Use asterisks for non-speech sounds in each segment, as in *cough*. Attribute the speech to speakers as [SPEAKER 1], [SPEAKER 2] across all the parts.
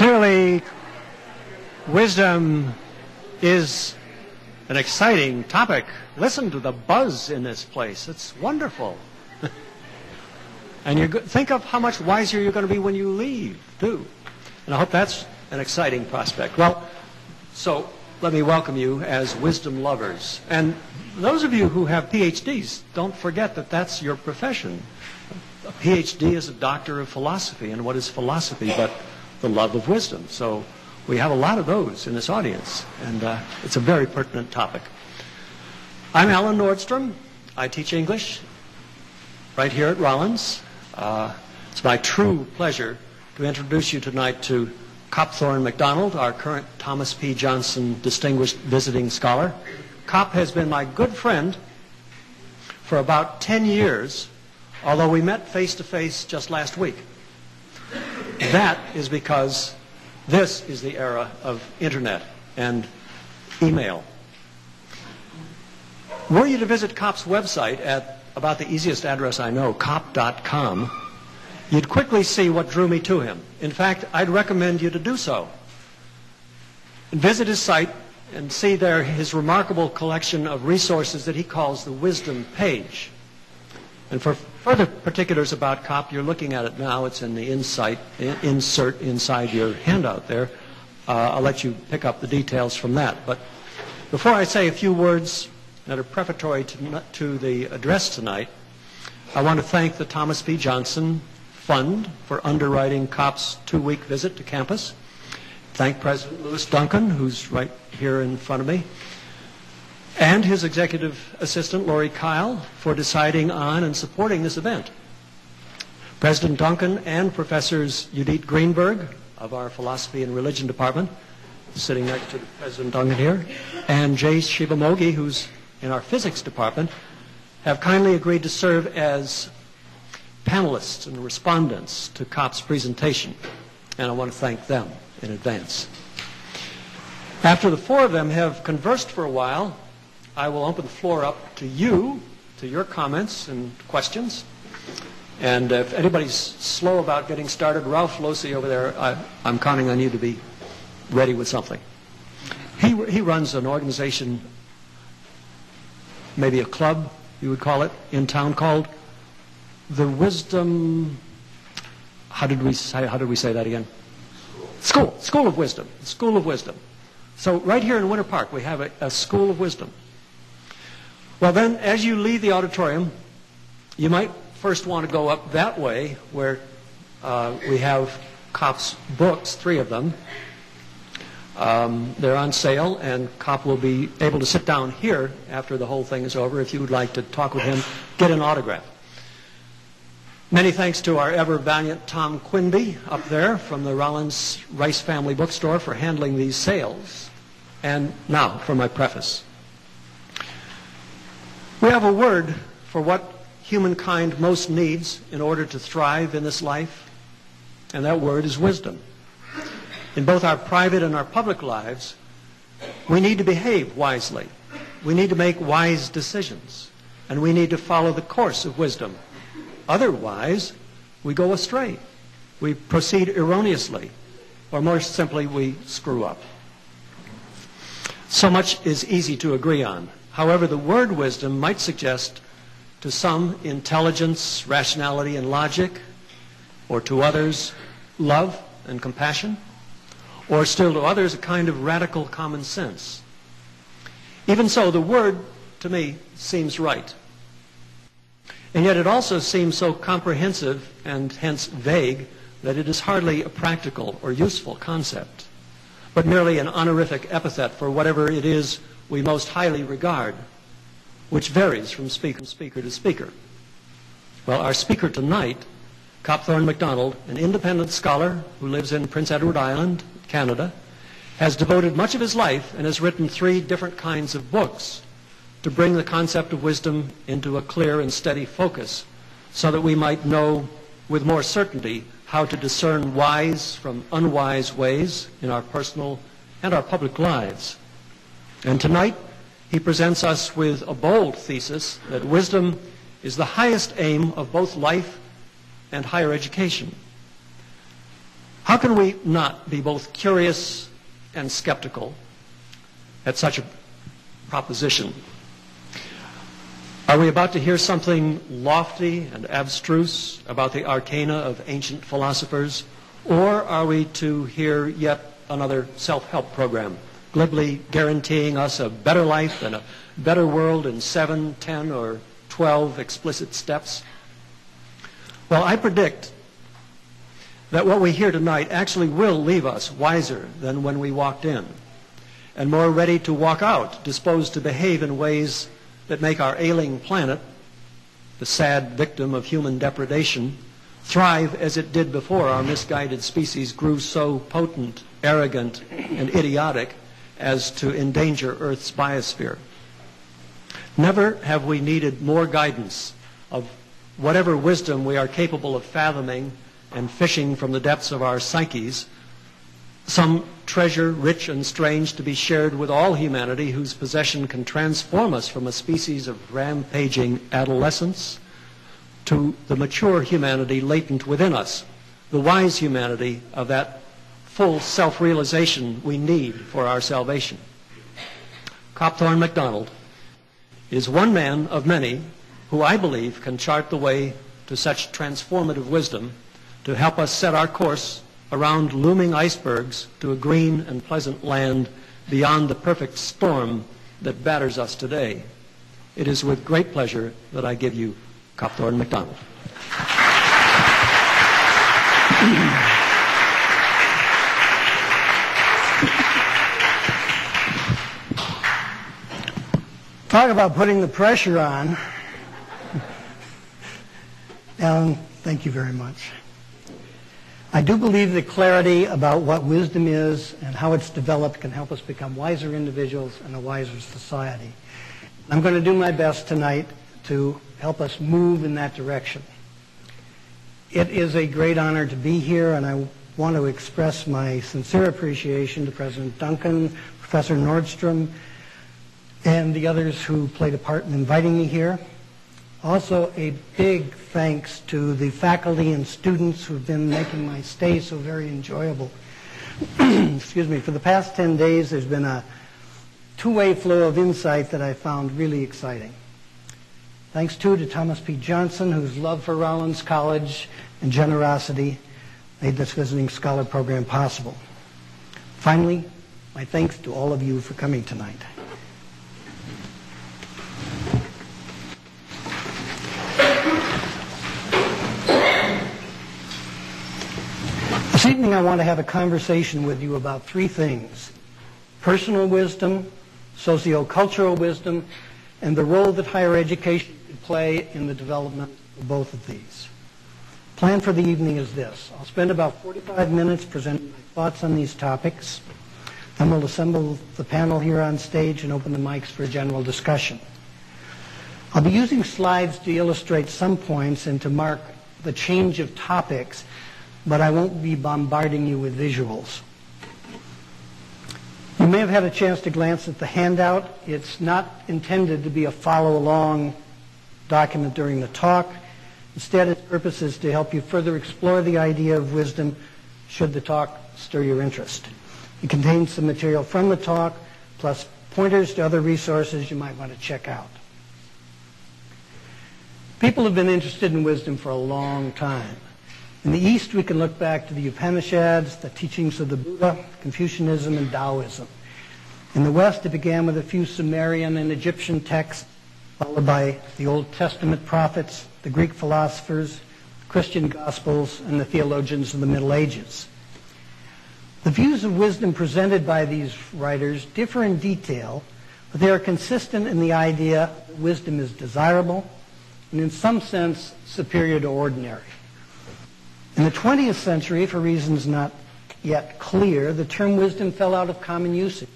[SPEAKER 1] Clearly, wisdom is an exciting topic. Listen to the buzz in this place. It's wonderful. *laughs* and you think of how much wiser you're going to be when you leave, too. And I hope that's an exciting prospect. Well, so let me welcome you as wisdom lovers. And those of you who have PhDs, don't forget that that's your profession. A PhD is a doctor of philosophy. And what is philosophy but the love of wisdom? So we have a lot of those in this audience. And uh, it's a very pertinent topic. I'm Alan Nordstrom. I teach English right here at Rollins. Uh, it's my true pleasure to introduce you tonight to Copthorne Macdonald, our current Thomas P. Johnson Distinguished Visiting Scholar. Cop has been my good friend for about 10 years, although we met face to face just last week. That is because this is the era of internet and email. Were you to visit COP's website at about the easiest address I know, cop.com, you'd quickly see what drew me to him. In fact, I'd recommend you to do so. Visit his site and see there his remarkable collection of resources that he calls the Wisdom Page. And for further particulars about COP, you're looking at it now. It's in the insight, insert inside your handout there. Uh, I'll let you pick up the details from that. But before I say a few words that are prefatory to, to the address tonight, I want to thank the Thomas P. Johnson Fund for underwriting COP's two-week visit to campus. Thank President Lewis Duncan, who's right here in front of me, and his executive assistant, Lori Kyle, for deciding on and supporting this event. President Duncan and Professors Judith Greenberg of our Philosophy and Religion Department, sitting next to President Duncan here, and Jay Shivamogi, who's in our Physics Department, have kindly agreed to serve as panelists and respondents to COP's presentation, and I want to thank them in advance. After the four of them have conversed for a while, I will open the floor up to you, to your comments and questions. And if anybody's slow about getting started, Ralph Losey over there, I, am counting on you to be ready with something. He, he runs an organization, maybe a club, you would call it, in town called the wisdom, how did we say, how did we say that again? School. School of Wisdom. School of Wisdom. So right here in Winter Park, we have a, a School of Wisdom. Well then, as you leave the auditorium, you might first want to go up that way where uh, we have Cop's books, three of them. Um, they're on sale, and Cop will be able to sit down here after the whole thing is over if you would like to talk with him, get an autograph. Many thanks to our ever valiant Tom Quinby up there from the Rollins Rice Family Bookstore for handling these sales. And now for my preface. We have a word for what humankind most needs in order to thrive in this life, and that word is wisdom. In both our private and our public lives, we need to behave wisely. We need to make wise decisions, and we need to follow the course of wisdom Otherwise, we go astray. We proceed erroneously, or more simply, we screw up. So much is easy to agree on. However, the word wisdom might suggest to some intelligence, rationality, and logic, or to others love and compassion, or still to others a kind of radical common sense. Even so, the word to me seems right. And yet it also seems so comprehensive and hence vague that it is hardly a practical or useful concept, but merely an honorific epithet for whatever it is we most highly regard, which varies from speaker, speaker to speaker. Well, our speaker tonight, Copthorne Macdonald, an independent scholar who lives in Prince Edward Island, Canada, has devoted much of his life and has written three different kinds of books to bring the concept of wisdom into a clear and steady focus so that we might know with more certainty how to discern wise from unwise ways in our personal and our public lives. And tonight, he presents us with a bold thesis that wisdom is the highest aim of both life and higher education. How can we not be both curious and skeptical at such a proposition? Are we about to hear something lofty and abstruse about the arcana of ancient philosophers? Or are we to hear yet another self-help program, glibly guaranteeing us a better life and a better world in seven, ten, or twelve explicit steps? Well, I predict that what we hear tonight actually will leave us wiser than when we walked in and more ready to walk out, disposed to behave in ways that make our ailing planet, the sad victim of human depredation, thrive as it did before our misguided species grew so potent, arrogant, and idiotic as to endanger Earth's biosphere. Never have we needed more guidance of whatever wisdom we are capable of fathoming and fishing from the depths of our psyches some treasure rich and strange to be shared with all humanity whose possession can transform us from a species of rampaging adolescence to the mature humanity latent within us, the wise humanity of that full self-realization we need for our salvation. Copthorne Macdonald is one man of many who I believe can chart the way to such transformative wisdom to help us set our course around looming icebergs to a green and pleasant land beyond the perfect storm that batters us today. It is with great pleasure that I give you Copthorne Macdonald. *clears throat*
[SPEAKER 2] Talk about putting the pressure on. Alan, thank you very much. I do believe that clarity about what wisdom is and how it's developed can help us become wiser individuals and a wiser society. I'm going to do my best tonight to help us move in that direction. It is a great honor to be here, and I want to express my sincere appreciation to President Duncan, Professor Nordstrom, and the others who played a part in inviting me here. Also, a big thanks to the faculty and students who've been making my stay so very enjoyable. *clears throat* Excuse me. For the past 10 days, there's been a two-way flow of insight that I found really exciting. Thanks, too, to Thomas P. Johnson, whose love for Rollins College and generosity made this visiting scholar program possible. Finally, my thanks to all of you for coming tonight. Evening I want to have a conversation with you about three things. Personal wisdom, sociocultural wisdom, and the role that higher education could play in the development of both of these. Plan for the evening is this. I'll spend about 45 minutes presenting my thoughts on these topics. Then we'll assemble the panel here on stage and open the mics for a general discussion. I'll be using slides to illustrate some points and to mark the change of topics but I won't be bombarding you with visuals. You may have had a chance to glance at the handout. It's not intended to be a follow-along document during the talk. Instead, its purpose is to help you further explore the idea of wisdom should the talk stir your interest. It contains some material from the talk, plus pointers to other resources you might want to check out. People have been interested in wisdom for a long time. In the East, we can look back to the Upanishads, the teachings of the Buddha, Confucianism, and Taoism. In the West, it began with a few Sumerian and Egyptian texts, followed by the Old Testament prophets, the Greek philosophers, Christian Gospels, and the theologians of the Middle Ages. The views of wisdom presented by these writers differ in detail, but they are consistent in the idea that wisdom is desirable and in some sense superior to ordinary. In the 20th century, for reasons not yet clear, the term wisdom fell out of common usage.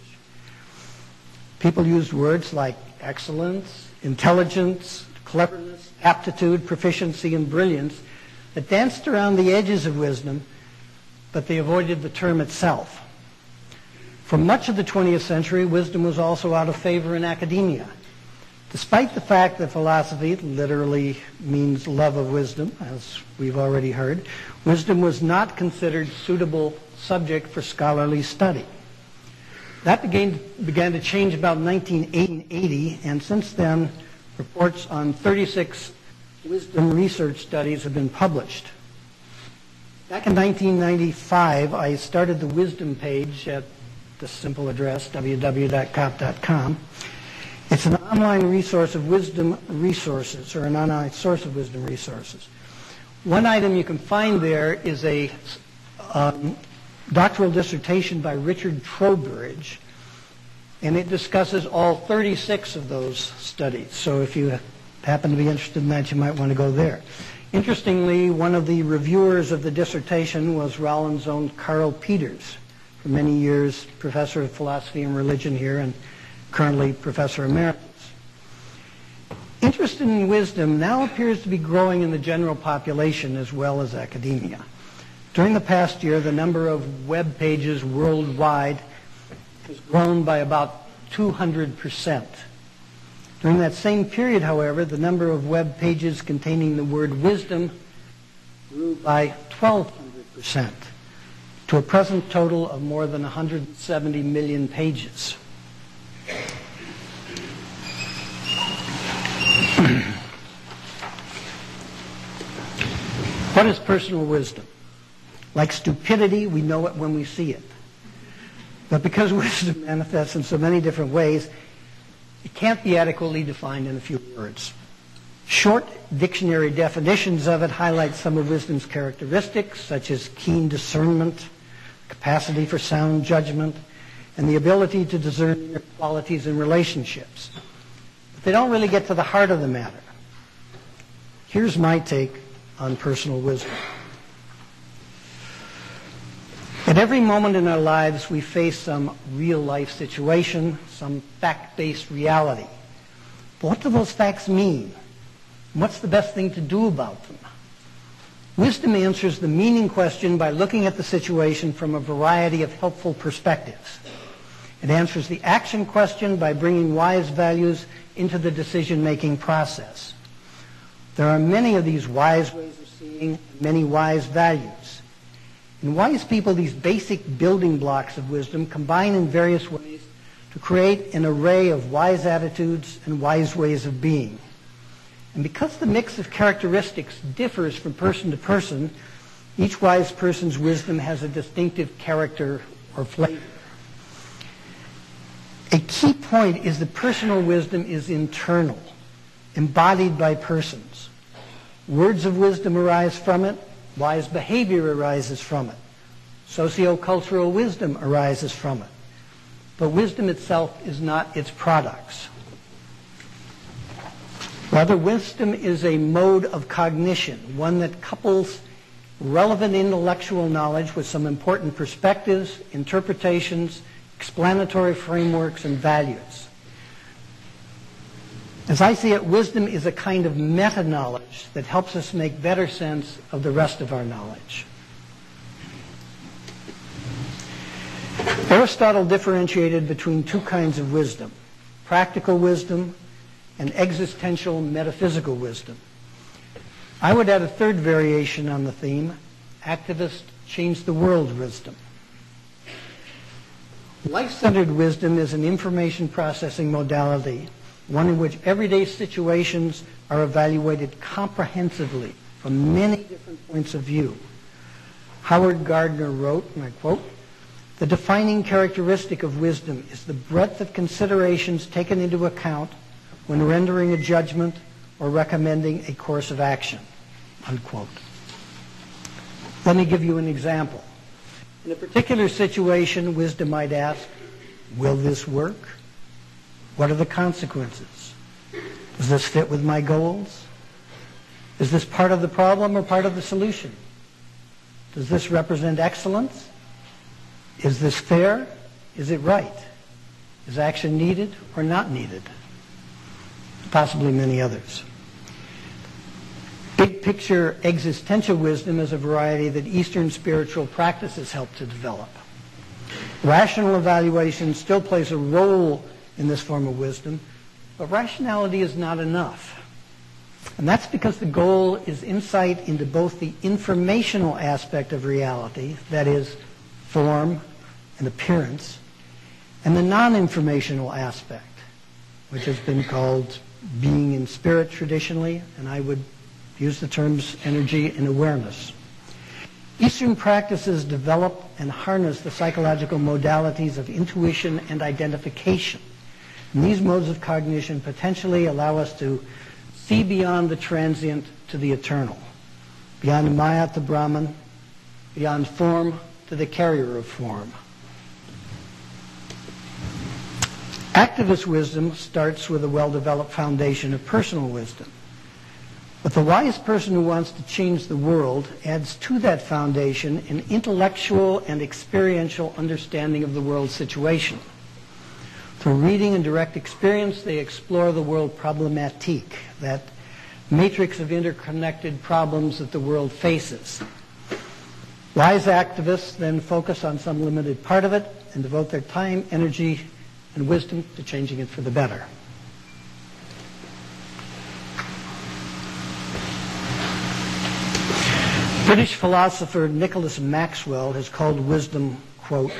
[SPEAKER 2] People used words like excellence, intelligence, cleverness, aptitude, proficiency, and brilliance that danced around the edges of wisdom, but they avoided the term itself. For much of the 20th century, wisdom was also out of favor in academia. Despite the fact that philosophy literally means love of wisdom, as we've already heard, wisdom was not considered suitable subject for scholarly study. That began, began to change about 1980, and since then, reports on 36 wisdom research studies have been published. Back in 1995, I started the wisdom page at the simple address, www.cop.com. It's an online resource of wisdom resources, or an online source of wisdom resources. One item you can find there is a um, doctoral dissertation by Richard Trowbridge, and it discusses all 36 of those studies. So if you happen to be interested in that, you might want to go there. Interestingly, one of the reviewers of the dissertation was Rollins' own Carl Peters, for many years professor of philosophy and religion here and currently professor emeritus. Interest in wisdom now appears to be growing in the general population as well as academia. During the past year, the number of web pages worldwide has grown by about 200 percent. During that same period, however, the number of web pages containing the word wisdom grew by 1,200% to a present total of more than 170 million pages. *clears throat* what is personal wisdom? Like stupidity, we know it when we see it. But because *laughs* wisdom manifests in so many different ways, it can't be adequately defined in a few words. Short dictionary definitions of it highlight some of wisdom's characteristics, such as keen discernment, capacity for sound judgment, and the ability to discern your qualities in relationships. But they don't really get to the heart of the matter. Here's my take on personal wisdom. At every moment in our lives, we face some real life situation, some fact-based reality. But what do those facts mean? What's the best thing to do about them? Wisdom answers the meaning question by looking at the situation from a variety of helpful perspectives. It answers the action question by bringing wise values into the decision-making process. There are many of these wise ways of seeing, many wise values. In wise people, these basic building blocks of wisdom combine in various ways to create an array of wise attitudes and wise ways of being. And because the mix of characteristics differs from person to person, each wise person's wisdom has a distinctive character or flavor. A key point is that personal wisdom is internal, embodied by persons. Words of wisdom arise from it, Wise behavior arises from it. Sociocultural wisdom arises from it. But wisdom itself is not its products. Rather, wisdom is a mode of cognition, one that couples relevant intellectual knowledge with some important perspectives, interpretations, explanatory frameworks, and values. As I see it, wisdom is a kind of meta-knowledge that helps us make better sense of the rest of our knowledge. Aristotle differentiated between two kinds of wisdom, practical wisdom and existential metaphysical wisdom. I would add a third variation on the theme, activist change the world wisdom. Life-centered wisdom is an information processing modality one in which everyday situations are evaluated comprehensively from many different points of view. Howard Gardner wrote, and I quote, the defining characteristic of wisdom is the breadth of considerations taken into account when rendering a judgment or recommending a course of action, unquote. Let me give you an example. In a particular situation, wisdom might ask, will this work? What are the consequences? Does this fit with my goals? Is this part of the problem or part of the solution? Does this represent excellence? Is this fair? Is it right? Is action needed or not needed? Possibly many others. Picture existential wisdom as a variety that Eastern spiritual practices help to develop. Rational evaluation still plays a role in this form of wisdom, But rationality is not enough. And that's because the goal is insight into both the informational aspect of reality, that is, form and appearance, and the non-informational aspect, which has been called being in spirit traditionally, and I would use the terms energy and awareness. Eastern practices develop and harness the psychological modalities of intuition and identification. And these modes of cognition potentially allow us to see beyond the transient to the eternal, beyond Maya to Brahman, beyond form to the carrier of form. Activist wisdom starts with a well-developed foundation of personal wisdom. But the wise person who wants to change the world adds to that foundation an intellectual and experiential understanding of the world situation. Through reading and direct experience, they explore the world problematique, that matrix of interconnected problems that the world faces. Wise activists then focus on some limited part of it and devote their time, energy, and wisdom to changing it for the better. British philosopher Nicholas Maxwell has called wisdom, quote,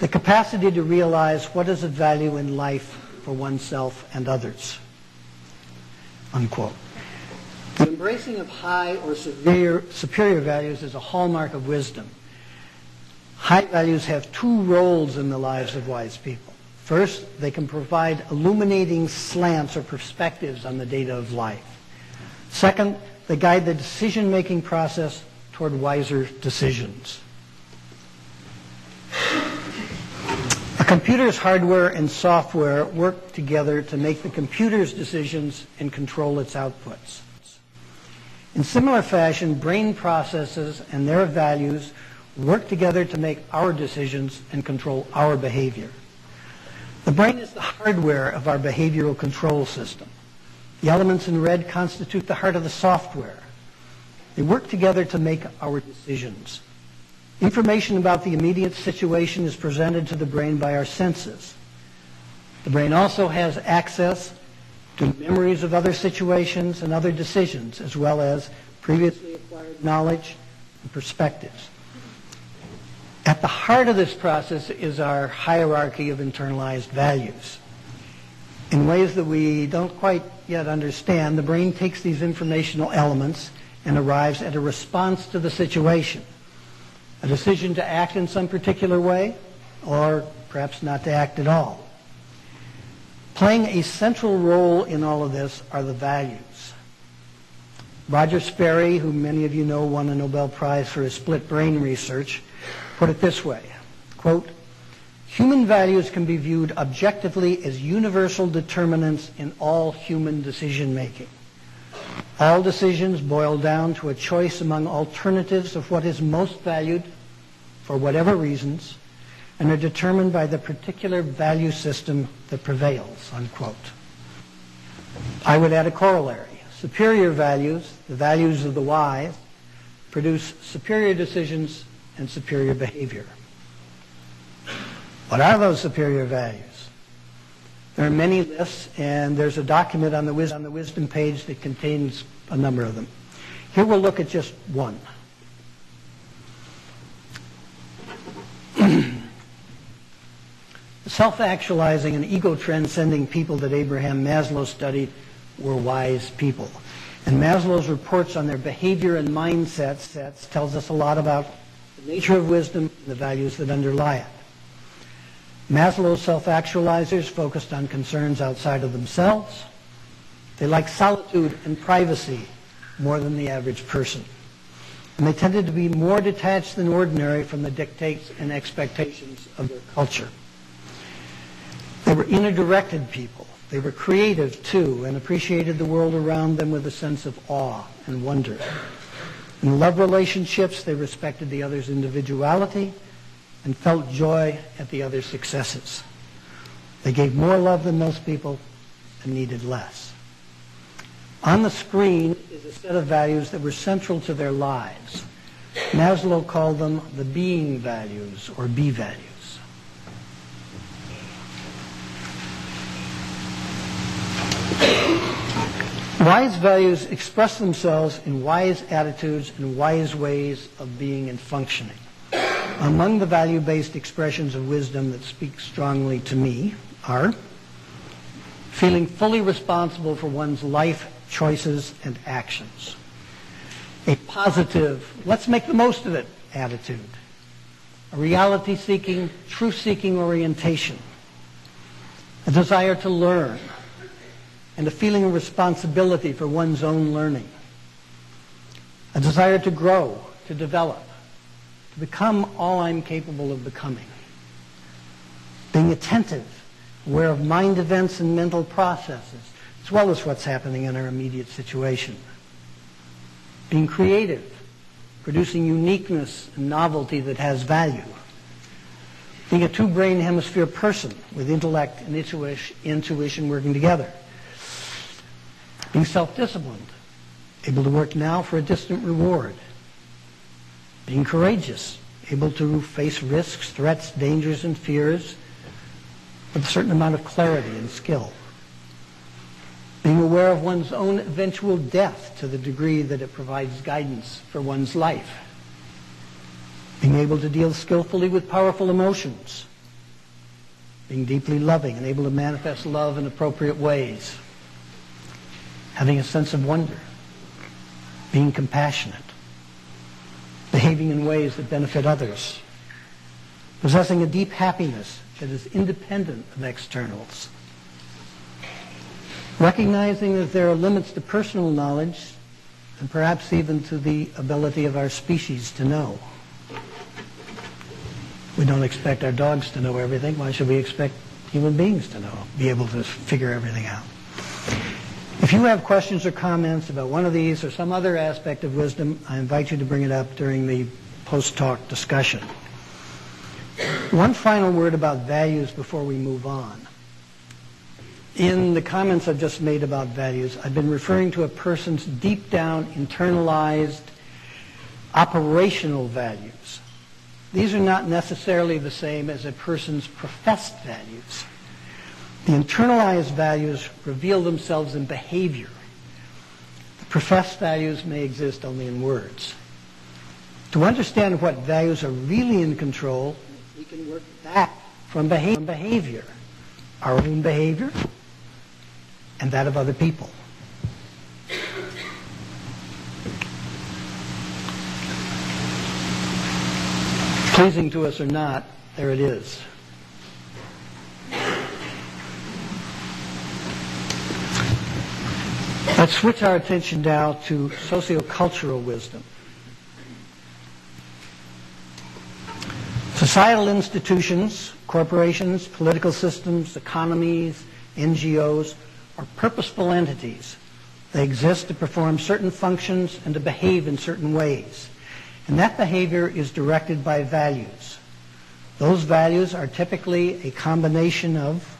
[SPEAKER 2] the capacity to realize what is of value in life for oneself and others, unquote. The embracing of high or superior, superior values is a hallmark of wisdom. High values have two roles in the lives of wise people. First, they can provide illuminating slants or perspectives on the data of life. Second, they guide the decision-making process toward wiser decisions. A computer's hardware and software work together to make the computer's decisions and control its outputs. In similar fashion, brain processes and their values work together to make our decisions and control our behavior. The brain is the hardware of our behavioral control system. The elements in red constitute the heart of the software. They work together to make our decisions. Information about the immediate situation is presented to the brain by our senses. The brain also has access to memories of other situations and other decisions, as well as previously acquired knowledge and perspectives. At the heart of this process is our hierarchy of internalized values. In ways that we don't quite yet understand, the brain takes these informational elements and arrives at a response to the situation. A decision to act in some particular way, or perhaps not to act at all. Playing a central role in all of this are the values. Roger Sperry, who many of you know won a Nobel Prize for his split brain research, put it this way, quote, human values can be viewed objectively as universal determinants in all human decision making. All decisions boil down to a choice among alternatives of what is most valued for whatever reasons and are determined by the particular value system that prevails, unquote. I would add a corollary. Superior values, the values of the wise, produce superior decisions and superior behavior. What are those superior values? There are many lists, and there's a document on the, wisdom, on the wisdom page that contains a number of them. Here we'll look at just one. *clears throat* Self-actualizing and ego-transcending people that Abraham Maslow studied were wise people. And Maslow's reports on their behavior and mindset sets tells us a lot about the nature of wisdom and the values that underlie it. Maslow's self-actualizers focused on concerns outside of themselves. They like solitude and privacy more than the average person. And they tended to be more detached than ordinary from the dictates and expectations of their culture. They were inner-directed people. They were creative, too, and appreciated the world around them with a sense of awe and wonder. In love relationships, they respected the other's individuality and felt joy at the other's successes. They gave more love than most people and needed less. On the screen is a set of values that were central to their lives. Maslow called them the being values or be values. Wise values express themselves in wise attitudes and wise ways of being and functioning. Among the value-based expressions of wisdom that speak strongly to me are feeling fully responsible for one's life choices and actions. A positive, let's make the most of it attitude. A reality-seeking, truth-seeking orientation. A desire to learn and a feeling of responsibility for one's own learning. A desire to grow, to develop, become all I'm capable of becoming. Being attentive, aware of mind events and mental processes, as well as what's happening in our immediate situation. Being creative, producing uniqueness and novelty that has value. Being a two-brain hemisphere person with intellect and intuition working together being self-disciplined, able to work now for a distant reward. Being courageous, able to face risks, threats, dangers, and fears with a certain amount of clarity and skill. Being aware of one's own eventual death to the degree that it provides guidance for one's life. Being able to deal skillfully with powerful emotions. Being deeply loving and able to manifest love in appropriate ways having a sense of wonder, being compassionate, behaving in ways that benefit others, possessing a deep happiness that is independent of externals, recognizing that there are limits to personal knowledge and perhaps even to the ability of our species to know. We don't expect our dogs to know everything. Why should we expect human beings to know, be able to figure everything out? If you have questions or comments about one of these or some other aspect of wisdom, I invite you to bring it up during the post-talk discussion. One final word about values before we move on. In the comments I've just made about values, I've been referring to a person's deep down internalized operational values. These are not necessarily the same as a person's professed values. The internalized values reveal themselves in behavior. The professed values may exist only in words. To understand what values are really in control, we can work back from behavior, our own behavior and that of other people. Pleasing to us or not, there it is. Let's switch our attention now to sociocultural wisdom. Societal institutions, corporations, political systems, economies, NGOs are purposeful entities. They exist to perform certain functions and to behave in certain ways. And that behavior is directed by values. Those values are typically a combination of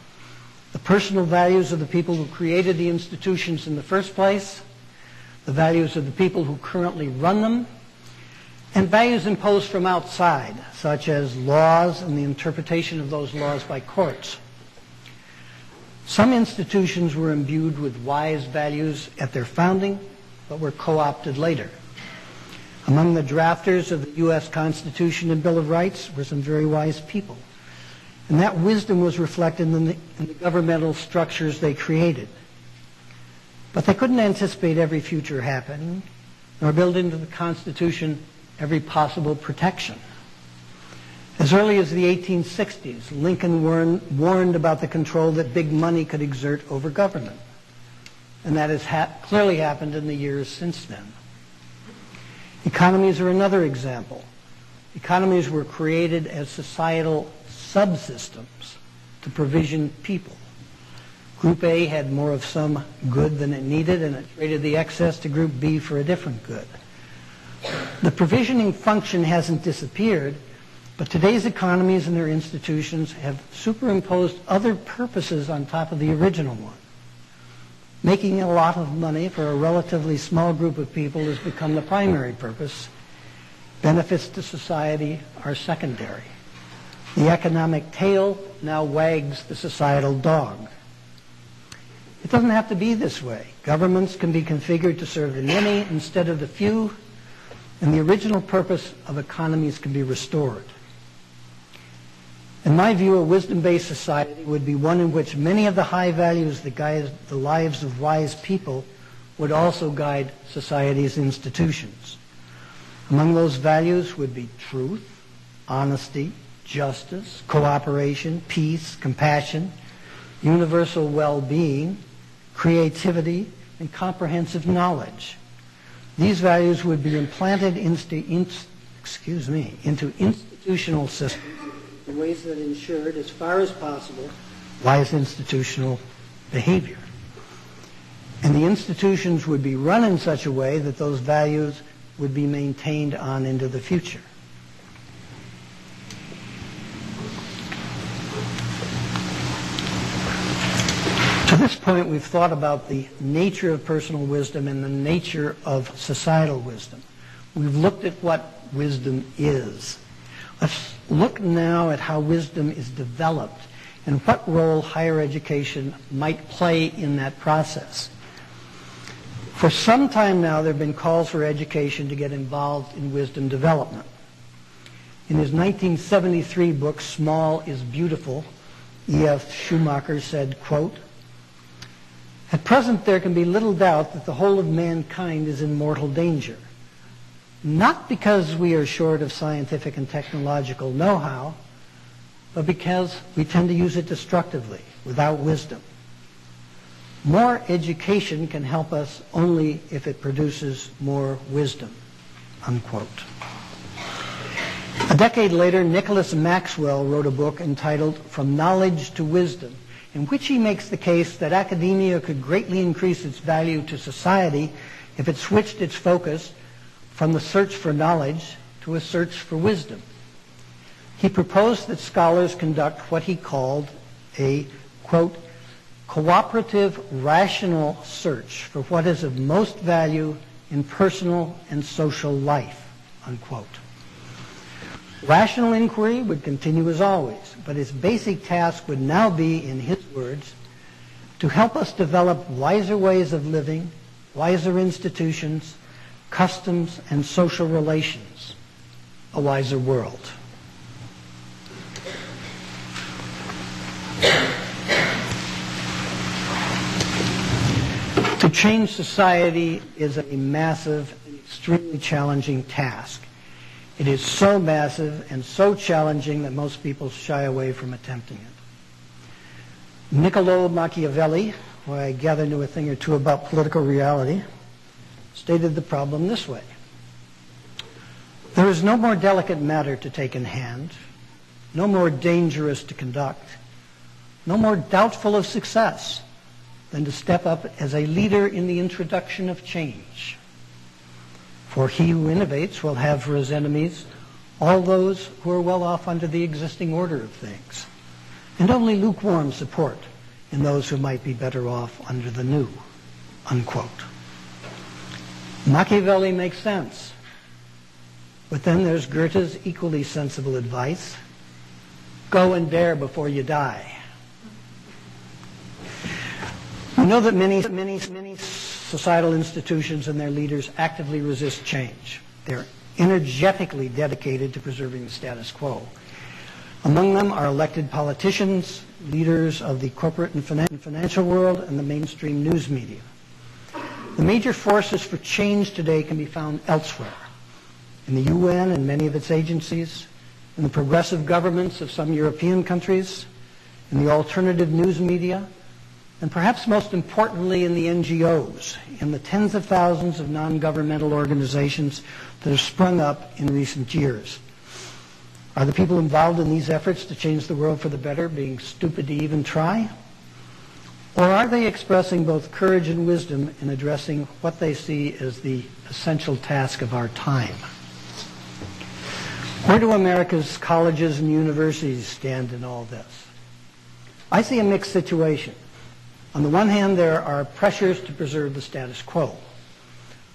[SPEAKER 2] the personal values of the people who created the institutions in the first place, the values of the people who currently run them, and values imposed from outside, such as laws and the interpretation of those laws by courts. Some institutions were imbued with wise values at their founding, but were co-opted later. Among the drafters of the U.S. Constitution and Bill of Rights were some very wise people. And that wisdom was reflected in the, in the governmental structures they created. But they couldn't anticipate every future happening, nor build into the Constitution every possible protection. As early as the 1860s, Lincoln warned, warned about the control that big money could exert over government. And that has ha- clearly happened in the years since then. Economies are another example. Economies were created as societal subsystems to provision people. Group A had more of some good than it needed, and it traded the excess to Group B for a different good. The provisioning function hasn't disappeared, but today's economies and their institutions have superimposed other purposes on top of the original one. Making a lot of money for a relatively small group of people has become the primary purpose. Benefits to society are secondary. The economic tail now wags the societal dog. It doesn't have to be this way. Governments can be configured to serve the many instead of the few, and the original purpose of economies can be restored. In my view, a wisdom-based society would be one in which many of the high values that guide the lives of wise people would also guide society's institutions. Among those values would be truth, honesty, justice, cooperation, peace, compassion, universal well-being, creativity, and comprehensive knowledge. These values would be implanted into, excuse me, into institutional systems in ways that ensured, as far as possible, wise institutional behavior. And the institutions would be run in such a way that those values would be maintained on into the future. This point, we've thought about the nature of personal wisdom and the nature of societal wisdom. We've looked at what wisdom is. Let's look now at how wisdom is developed and what role higher education might play in that process. For some time now, there have been calls for education to get involved in wisdom development. In his 1973 book, Small is Beautiful, E.F. Schumacher said, quote, at present, there can be little doubt that the whole of mankind is in mortal danger. Not because we are short of scientific and technological know-how, but because we tend to use it destructively, without wisdom. More education can help us only if it produces more wisdom, unquote. A decade later, Nicholas Maxwell wrote a book entitled From Knowledge to Wisdom, in which he makes the case that academia could greatly increase its value to society if it switched its focus from the search for knowledge to a search for wisdom. He proposed that scholars conduct what he called a, quote, cooperative, rational search for what is of most value in personal and social life, unquote. Rational inquiry would continue as always, but its basic task would now be, in his words, to help us develop wiser ways of living, wiser institutions, customs, and social relations, a wiser world. To change society is a massive and extremely challenging task. It is so massive and so challenging that most people shy away from attempting it. Niccolo Machiavelli, who I gather knew a thing or two about political reality, stated the problem this way. There is no more delicate matter to take in hand, no more dangerous to conduct, no more doubtful of success than to step up as a leader in the introduction of change. For he who innovates will have for his enemies all those who are well off under the existing order of things, and only lukewarm support in those who might be better off under the new. Unquote. Machiavelli makes sense. But then there's Goethe's equally sensible advice. Go and dare before you die. We know that many, many, many societal institutions and their leaders actively resist change. They're energetically dedicated to preserving the status quo. Among them are elected politicians, leaders of the corporate and financial world, and the mainstream news media. The major forces for change today can be found elsewhere, in the UN and many of its agencies, in the progressive governments of some European countries, in the alternative news media, and perhaps most importantly in the NGOs, in the tens of thousands of non-governmental organizations that have sprung up in recent years. Are the people involved in these efforts to change the world for the better being stupid to even try? Or are they expressing both courage and wisdom in addressing what they see as the essential task of our time? Where do America's colleges and universities stand in all this? I see a mixed situation. On the one hand, there are pressures to preserve the status quo.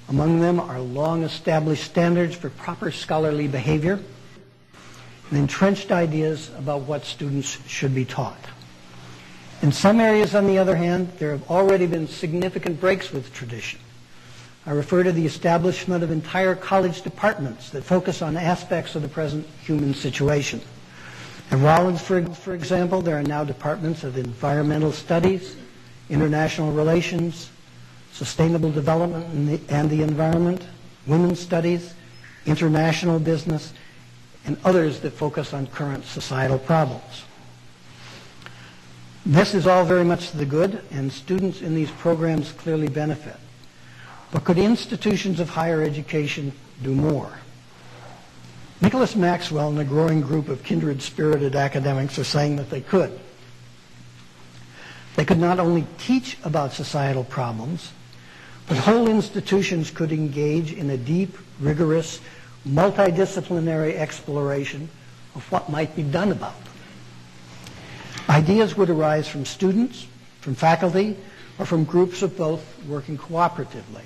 [SPEAKER 2] Among them are long-established standards for proper scholarly behavior and entrenched ideas about what students should be taught. In some areas, on the other hand, there have already been significant breaks with tradition. I refer to the establishment of entire college departments that focus on aspects of the present human situation. At Rollins, for, for example, there are now departments of environmental studies, international relations, sustainable development and the, and the environment, women's studies, international business, and others that focus on current societal problems. This is all very much to the good, and students in these programs clearly benefit. But could institutions of higher education do more? Nicholas Maxwell and a growing group of kindred-spirited academics are saying that they could. They could not only teach about societal problems, but whole institutions could engage in a deep, rigorous, multidisciplinary exploration of what might be done about them. Ideas would arise from students, from faculty, or from groups of both working cooperatively.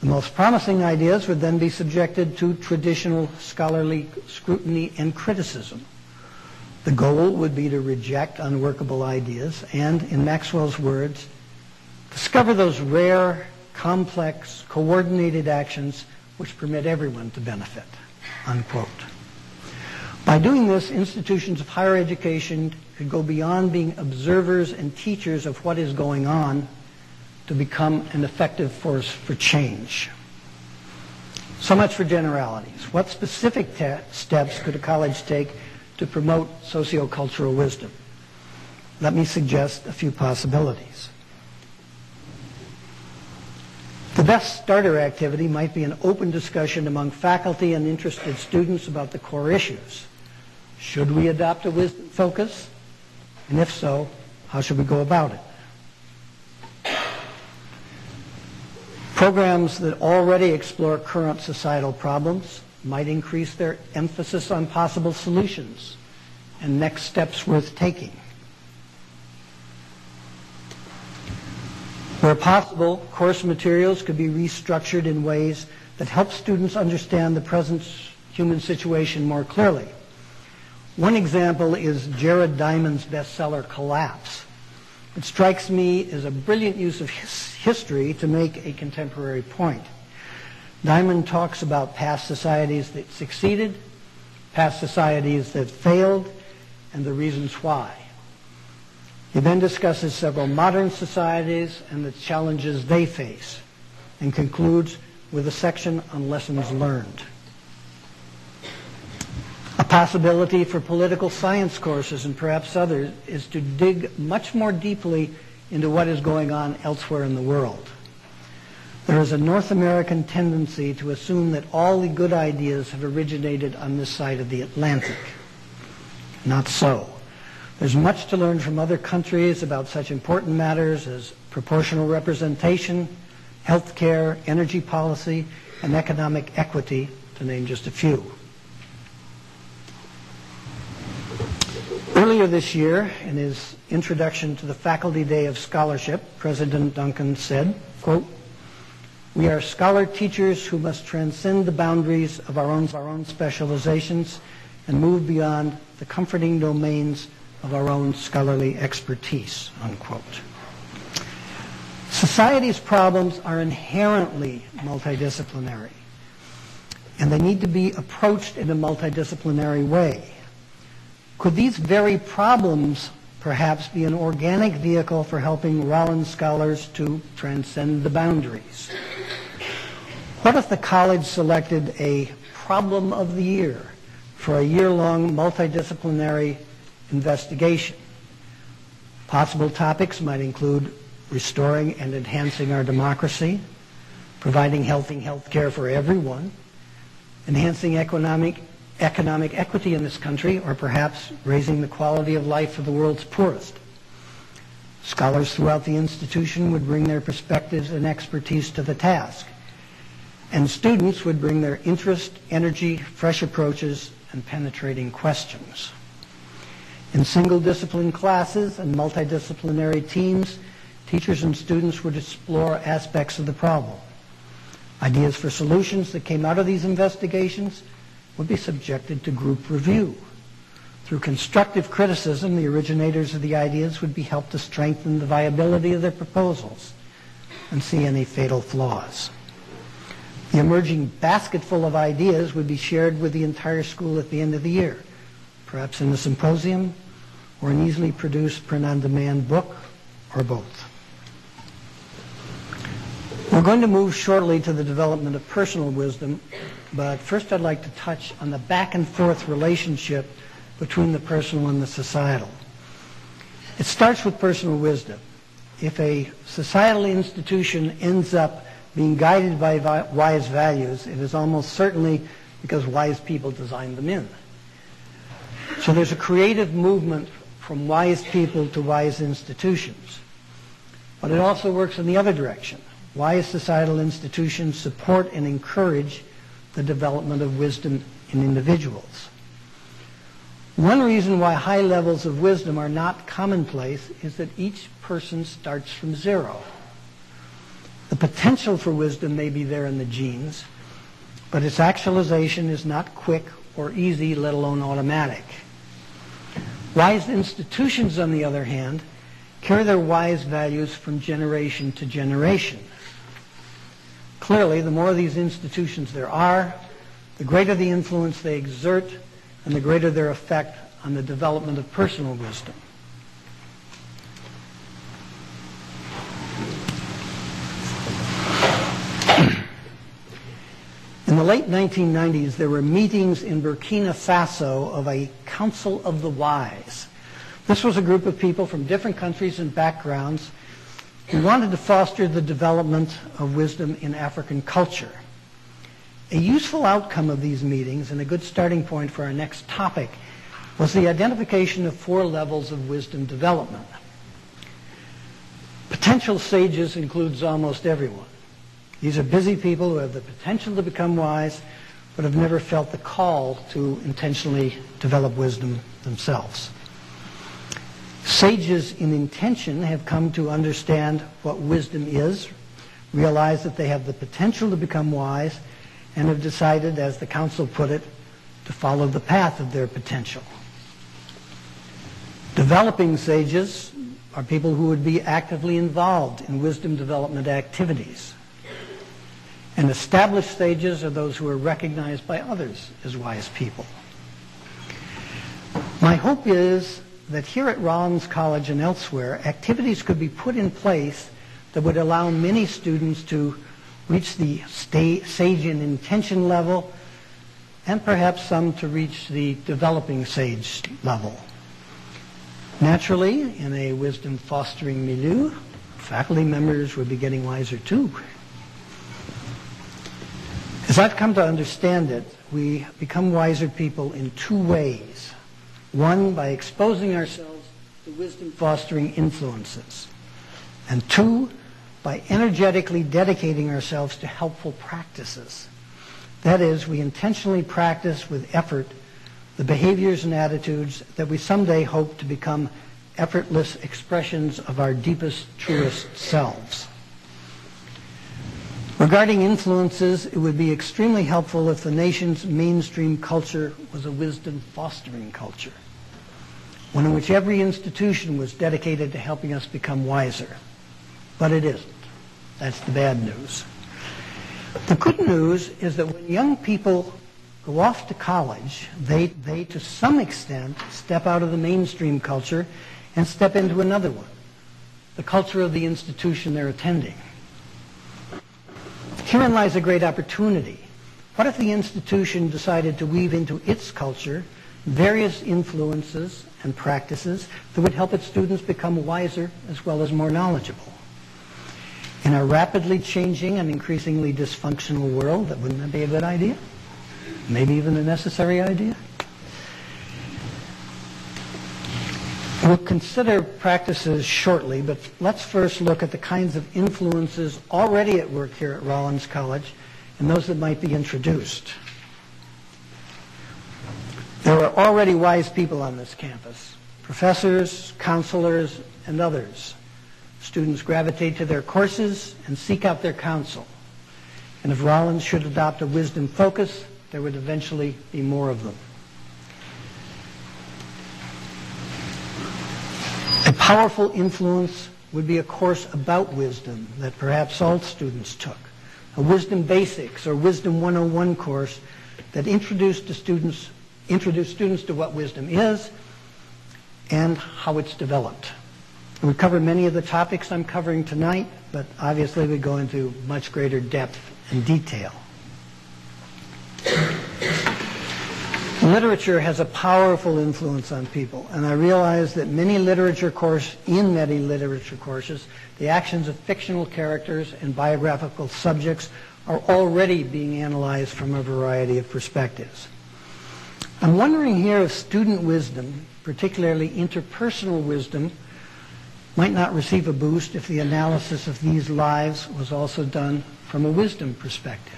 [SPEAKER 2] The most promising ideas would then be subjected to traditional scholarly scrutiny and criticism. The goal would be to reject unworkable ideas and, in Maxwell's words, discover those rare, complex, coordinated actions which permit everyone to benefit, unquote. By doing this, institutions of higher education could go beyond being observers and teachers of what is going on to become an effective force for change. So much for generalities. What specific steps could a college take to promote sociocultural wisdom? Let me suggest a few possibilities. The best starter activity might be an open discussion among faculty and interested students about the core issues. Should we adopt a wisdom focus? And if so, how should we go about it? Programs that already explore current societal problems might increase their emphasis on possible solutions and next steps worth taking. Where possible, course materials could be restructured in ways that help students understand the present human situation more clearly. One example is Jared Diamond's bestseller, Collapse. It strikes me as a brilliant use of his history to make a contemporary point. Diamond talks about past societies that succeeded, past societies that failed, and the reasons why. He then discusses several modern societies and the challenges they face and concludes with a section on lessons learned. A possibility for political science courses and perhaps others is to dig much more deeply into what is going on elsewhere in the world. There is a North American tendency to assume that all the good ideas have originated on this side of the Atlantic. Not so. There's much to learn from other countries about such important matters as proportional representation, health care, energy policy, and economic equity, to name just a few. Earlier this year, in his introduction to the Faculty Day of Scholarship, President Duncan said, quote, we are scholar teachers who must transcend the boundaries of our own, our own specializations and move beyond the comforting domains of our own scholarly expertise, unquote. Society's problems are inherently multidisciplinary, and they need to be approached in a multidisciplinary way. Could these very problems perhaps be an organic vehicle for helping Rollins scholars to transcend the boundaries? What if the college selected a problem of the year for a year-long multidisciplinary investigation. Possible topics might include restoring and enhancing our democracy, providing healthy health care for everyone, enhancing economic, economic equity in this country, or perhaps raising the quality of life for the world's poorest. Scholars throughout the institution would bring their perspectives and expertise to the task, and students would bring their interest, energy, fresh approaches, and penetrating questions. In single discipline classes and multidisciplinary teams, teachers and students would explore aspects of the problem. Ideas for solutions that came out of these investigations would be subjected to group review. Through constructive criticism, the originators of the ideas would be helped to strengthen the viability of their proposals and see any fatal flaws. The emerging basketful of ideas would be shared with the entire school at the end of the year, perhaps in a symposium or an easily produced print-on-demand book, or both. We're going to move shortly to the development of personal wisdom, but first I'd like to touch on the back and forth relationship between the personal and the societal. It starts with personal wisdom. If a societal institution ends up being guided by wise values, it is almost certainly because wise people designed them in. So there's a creative movement from wise people to wise institutions. But it also works in the other direction. Wise societal institutions support and encourage the development of wisdom in individuals. One reason why high levels of wisdom are not commonplace is that each person starts from zero. The potential for wisdom may be there in the genes, but its actualization is not quick or easy, let alone automatic. Wise institutions, on the other hand, carry their wise values from generation to generation. Clearly, the more of these institutions there are, the greater the influence they exert and the greater their effect on the development of personal wisdom. In the late 1990s, there were meetings in Burkina Faso of a Council of the Wise. This was a group of people from different countries and backgrounds who wanted to foster the development of wisdom in African culture. A useful outcome of these meetings and a good starting point for our next topic was the identification of four levels of wisdom development. Potential sages includes almost everyone. These are busy people who have the potential to become wise, but have never felt the call to intentionally develop wisdom themselves. Sages in intention have come to understand what wisdom is, realize that they have the potential to become wise, and have decided, as the council put it, to follow the path of their potential. Developing sages are people who would be actively involved in wisdom development activities. And established sages are those who are recognized by others as wise people. My hope is that here at Rollins College and elsewhere, activities could be put in place that would allow many students to reach the sage in intention level and perhaps some to reach the developing sage level. Naturally, in a wisdom fostering milieu, faculty members would be getting wiser too. As I've come to understand it, we become wiser people in two ways. One, by exposing ourselves to wisdom fostering influences. And two, by energetically dedicating ourselves to helpful practices. That is, we intentionally practice with effort the behaviors and attitudes that we someday hope to become effortless expressions of our deepest, truest selves. Regarding influences, it would be extremely helpful if the nation's mainstream culture was a wisdom fostering culture, one in which every institution was dedicated to helping us become wiser. But it isn't. That's the bad news. The good news is that when young people go off to college, they, they to some extent step out of the mainstream culture and step into another one, the culture of the institution they're attending. Herein lies a great opportunity. What if the institution decided to weave into its culture various influences and practices that would help its students become wiser as well as more knowledgeable? In a rapidly changing and increasingly dysfunctional world, that wouldn't that be a good idea? Maybe even a necessary idea? We'll consider practices shortly, but let's first look at the kinds of influences already at work here at Rollins College and those that might be introduced. There are already wise people on this campus, professors, counselors, and others. Students gravitate to their courses and seek out their counsel. And if Rollins should adopt a wisdom focus, there would eventually be more of them. Powerful influence would be a course about wisdom that perhaps all students took. A Wisdom Basics or Wisdom 101 course that introduced students, introduced students to what wisdom is and how it's developed. We cover many of the topics I'm covering tonight, but obviously we go into much greater depth and detail. Literature has a powerful influence on people, and I realize that many literature course, in many literature courses, the actions of fictional characters and biographical subjects are already being analyzed from a variety of perspectives. I'm wondering here if student wisdom, particularly interpersonal wisdom, might not receive a boost if the analysis of these lives was also done from a wisdom perspective.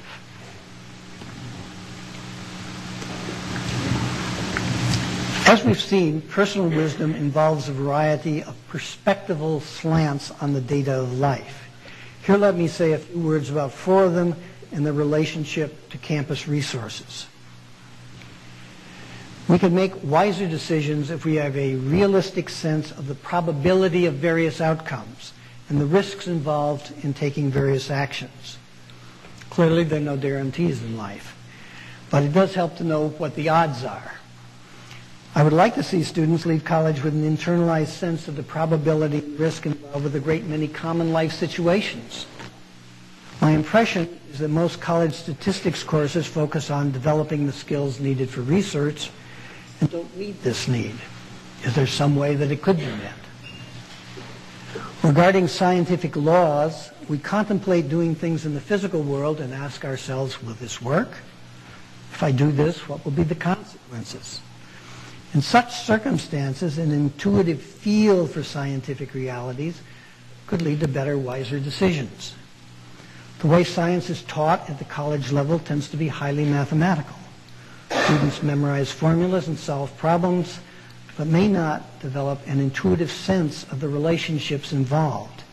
[SPEAKER 2] As we've seen, personal wisdom involves a variety of perspectival slants on the data of life. Here let me say a few words about four of them and their relationship to campus resources. We can make wiser decisions if we have a realistic sense of the probability of various outcomes and the risks involved in taking various actions. Clearly, there are no guarantees in life, but it does help to know what the odds are. I would like to see students leave college with an internalized sense of the probability risk involved with a great many common life situations. My impression is that most college statistics courses focus on developing the skills needed for research and don't meet this need. Is there some way that it could be met? Regarding scientific laws, we contemplate doing things in the physical world and ask ourselves, will this work? If I do this, what will be the consequences? In such circumstances, an intuitive feel for scientific realities could lead to better, wiser decisions. The way science is taught at the college level tends to be highly mathematical. Students memorize formulas and solve problems, but may not develop an intuitive sense of the relationships involved.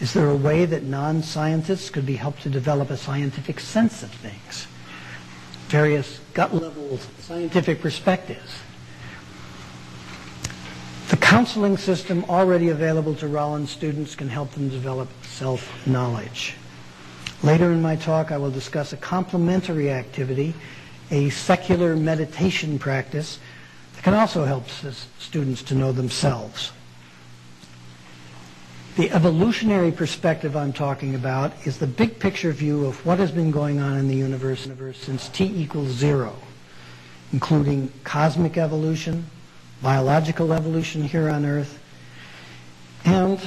[SPEAKER 2] Is there a way that non-scientists could be helped to develop a scientific sense of things? Various gut level scientific perspectives. The counseling system already available to Rollins students can help them develop self-knowledge. Later in my talk, I will discuss a complementary activity, a secular meditation practice that can also help students to know themselves. The evolutionary perspective I'm talking about is the big picture view of what has been going on in the universe since t equals zero, including cosmic evolution, biological evolution here on Earth, and,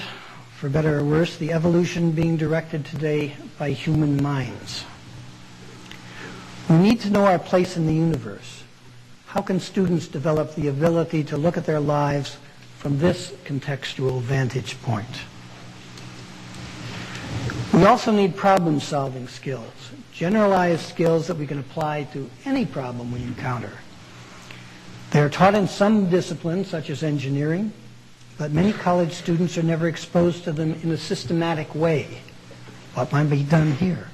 [SPEAKER 2] for better or worse, the evolution being directed today by human minds. We need to know our place in the universe. How can students develop the ability to look at their lives from this contextual vantage point? We also need problem-solving skills, generalized skills that we can apply to any problem we encounter. They are taught in some disciplines, such as engineering, but many college students are never exposed to them in a systematic way. What might be done here?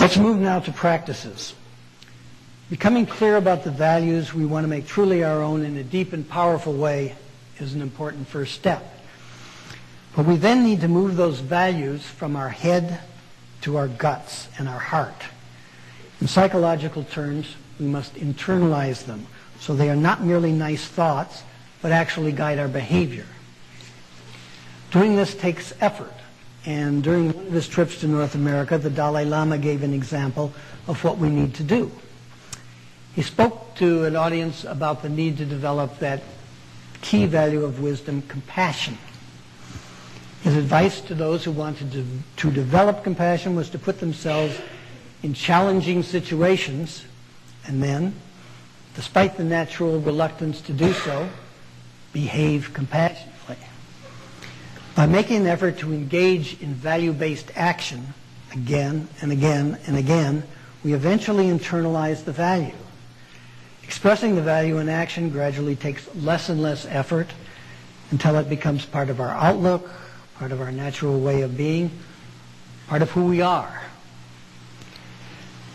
[SPEAKER 2] Let's move now to practices. Becoming clear about the values we want to make truly our own in a deep and powerful way is an important first step. But we then need to move those values from our head to our guts and our heart. In psychological terms, we must internalize them so they are not merely nice thoughts, but actually guide our behavior. Doing this takes effort. And during one of his trips to North America, the Dalai Lama gave an example of what we need to do. He spoke to an audience about the need to develop that key value of wisdom, compassion. His advice to those who wanted to, to develop compassion was to put themselves in challenging situations and then, despite the natural reluctance to do so, behave compassionately. By making an effort to engage in value-based action again and again and again, we eventually internalize the value. Expressing the value in action gradually takes less and less effort until it becomes part of our outlook, part of our natural way of being, part of who we are.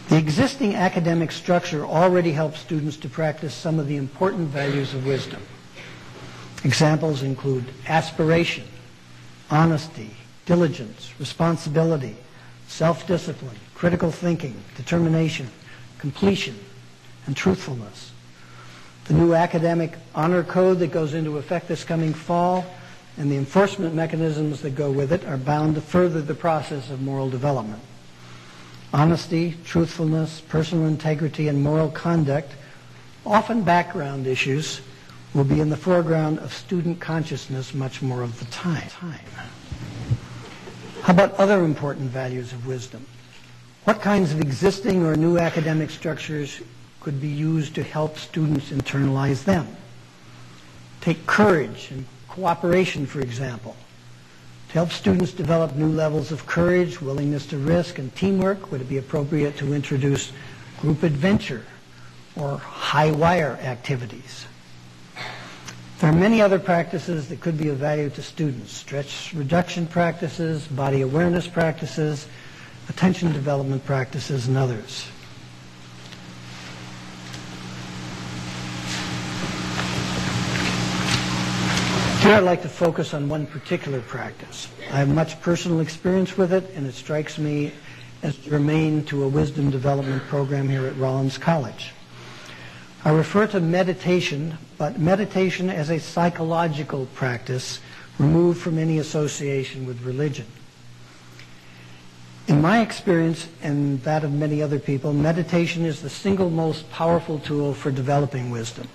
[SPEAKER 2] The existing academic structure already helps students to practice some of the important values of wisdom. Examples include aspiration, honesty, diligence, responsibility, self-discipline, critical thinking, determination, completion, and truthfulness. The new academic honor code that goes into effect this coming fall and the enforcement mechanisms that go with it are bound to further the process of moral development. Honesty, truthfulness, personal integrity, and moral conduct, often background issues, will be in the foreground of student consciousness much more of the time. How about other important values of wisdom? What kinds of existing or new academic structures could be used to help students internalize them? Take courage and cooperation, for example. To help students develop new levels of courage, willingness to risk, and teamwork, would it be appropriate to introduce group adventure or high wire activities? There are many other practices that could be of value to students. Stress reduction practices, body awareness practices, attention development practices, and others. Here I'd like to focus on one particular practice. I have much personal experience with it, and it strikes me as germane to a wisdom development program here at Rollins College. I refer to meditation, but meditation as a psychological practice removed from any association with religion. In my experience and that of many other people, meditation is the single most powerful tool for developing wisdom.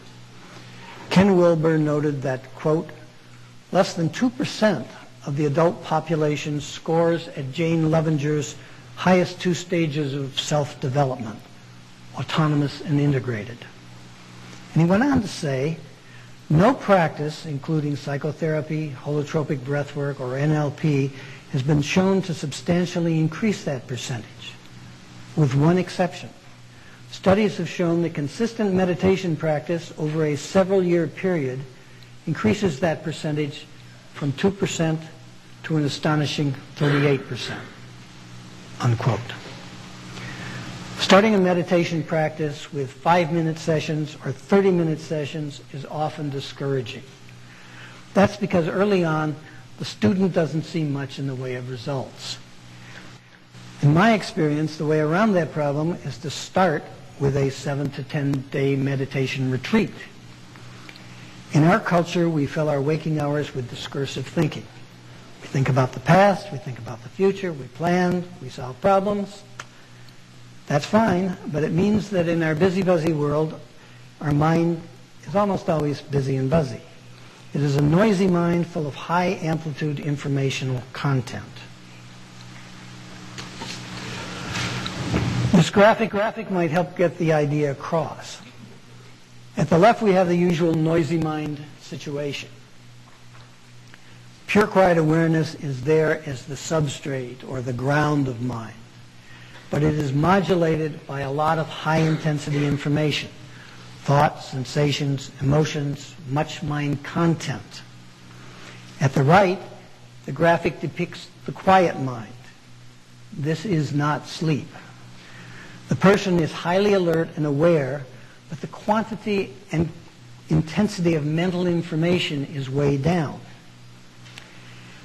[SPEAKER 2] Ken Wilber noted that, quote, Less than 2% of the adult population scores at Jane Loevinger's highest two stages of self-development, autonomous and integrated. And he went on to say, no practice, including psychotherapy, holotropic breathwork, or NLP, has been shown to substantially increase that percentage, with one exception. Studies have shown that consistent meditation practice over a several year period increases that percentage from 2% to an astonishing 38%, unquote. Starting a meditation practice with five-minute sessions or 30-minute sessions is often discouraging. That's because early on, the student doesn't see much in the way of results. In my experience, the way around that problem is to start with a 7 to 10 day meditation retreat in our culture, we fill our waking hours with discursive thinking. We think about the past, we think about the future, we plan, we solve problems. That's fine, but it means that in our busy, buzzy world, our mind is almost always busy and buzzy. It is a noisy mind full of high amplitude informational content. This graphic graphic might help get the idea across. At the left, we have the usual noisy mind situation. Pure quiet awareness is there as the substrate or the ground of mind. But it is modulated by a lot of high-intensity information. Thoughts, sensations, emotions, much mind content. At the right, the graphic depicts the quiet mind. This is not sleep. The person is highly alert and aware but the quantity and intensity of mental information is way down.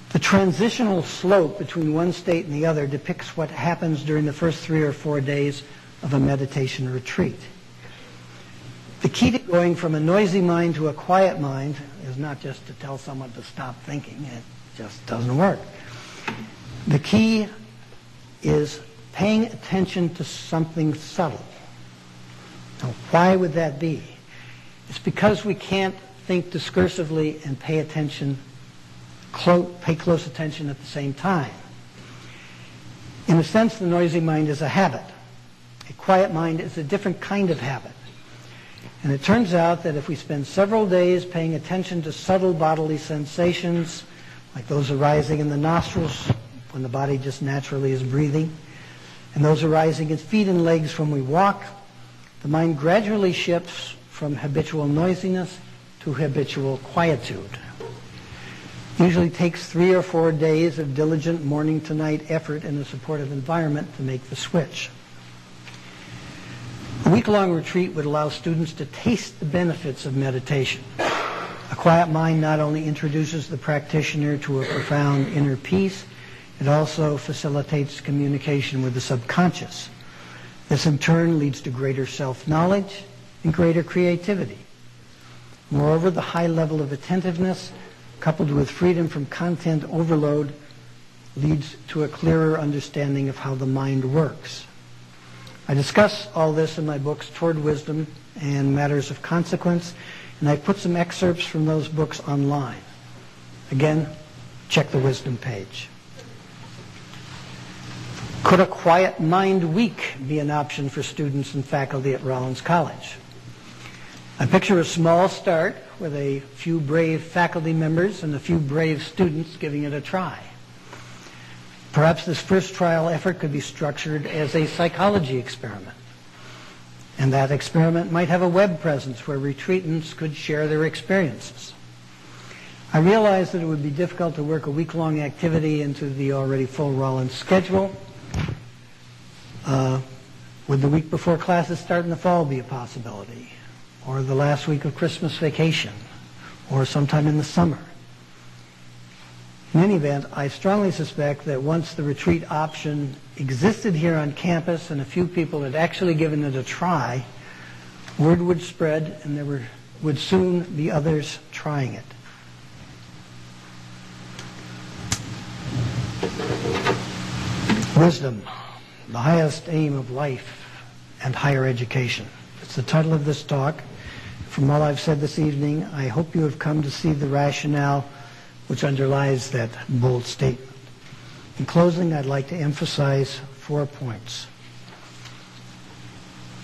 [SPEAKER 2] The transitional slope between one state and the other depicts what happens during the first three or four days of a meditation retreat. The key to going from a noisy mind to a quiet mind is not just to tell someone to stop thinking. It just doesn't work. The key is paying attention to something subtle. Now, why would that be? It's because we can't think discursively and pay attention, clo- pay close attention at the same time. In a sense, the noisy mind is a habit. A quiet mind is a different kind of habit. And it turns out that if we spend several days paying attention to subtle bodily sensations, like those arising in the nostrils when the body just naturally is breathing, and those arising in feet and legs when we walk, the mind gradually shifts from habitual noisiness to habitual quietude. Usually takes three or four days of diligent morning to night effort in a supportive environment to make the switch. A week-long retreat would allow students to taste the benefits of meditation. A quiet mind not only introduces the practitioner to a profound inner peace, it also facilitates communication with the subconscious. This in turn leads to greater self-knowledge and greater creativity. Moreover, the high level of attentiveness, coupled with freedom from content overload, leads to a clearer understanding of how the mind works. I discuss all this in my books, Toward Wisdom and Matters of Consequence, and I put some excerpts from those books online. Again, check the Wisdom page. Could a quiet mind week be an option for students and faculty at Rollins College? I picture a small start with a few brave faculty members and a few brave students giving it a try. Perhaps this first trial effort could be structured as a psychology experiment. And that experiment might have a web presence where retreatants could share their experiences. I realize that it would be difficult to work a week-long activity into the already full Rollins schedule. Uh, would the week before classes start in the fall be a possibility? Or the last week of Christmas vacation? Or sometime in the summer? In any event, I strongly suspect that once the retreat option existed here on campus and a few people had actually given it a try, word would spread and there were, would soon be others trying it. Wisdom, the highest aim of life and higher education. It's the title of this talk. From all I've said this evening, I hope you have come to see the rationale which underlies that bold statement. In closing, I'd like to emphasize four points.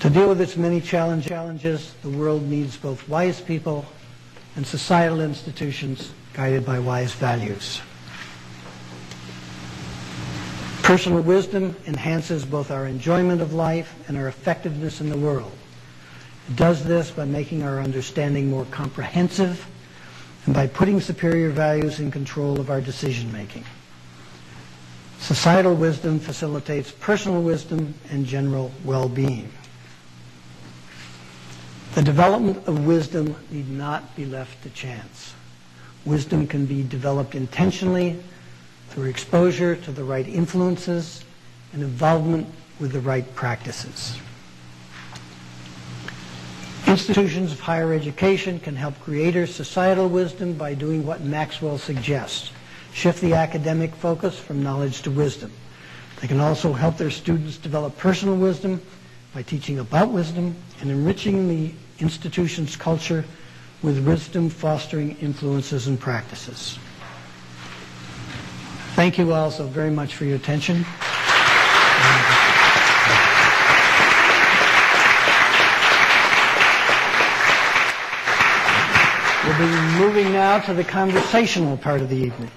[SPEAKER 2] To deal with its many challenges, the world needs both wise people and societal institutions guided by wise values. Personal wisdom enhances both our enjoyment of life and our effectiveness in the world. It does this by making our understanding more comprehensive and by putting superior values in control of our decision making. Societal wisdom facilitates personal wisdom and general well-being. The development of wisdom need not be left to chance. Wisdom can be developed intentionally through exposure to the right influences and involvement with the right practices. Institutions of higher education can help greater societal wisdom by doing what Maxwell suggests. Shift the academic focus from knowledge to wisdom. They can also help their students develop personal wisdom by teaching about wisdom and enriching the institution's culture with wisdom fostering influences and practices. Thank you all so very much for your attention. We'll be moving now to the conversational part of the evening.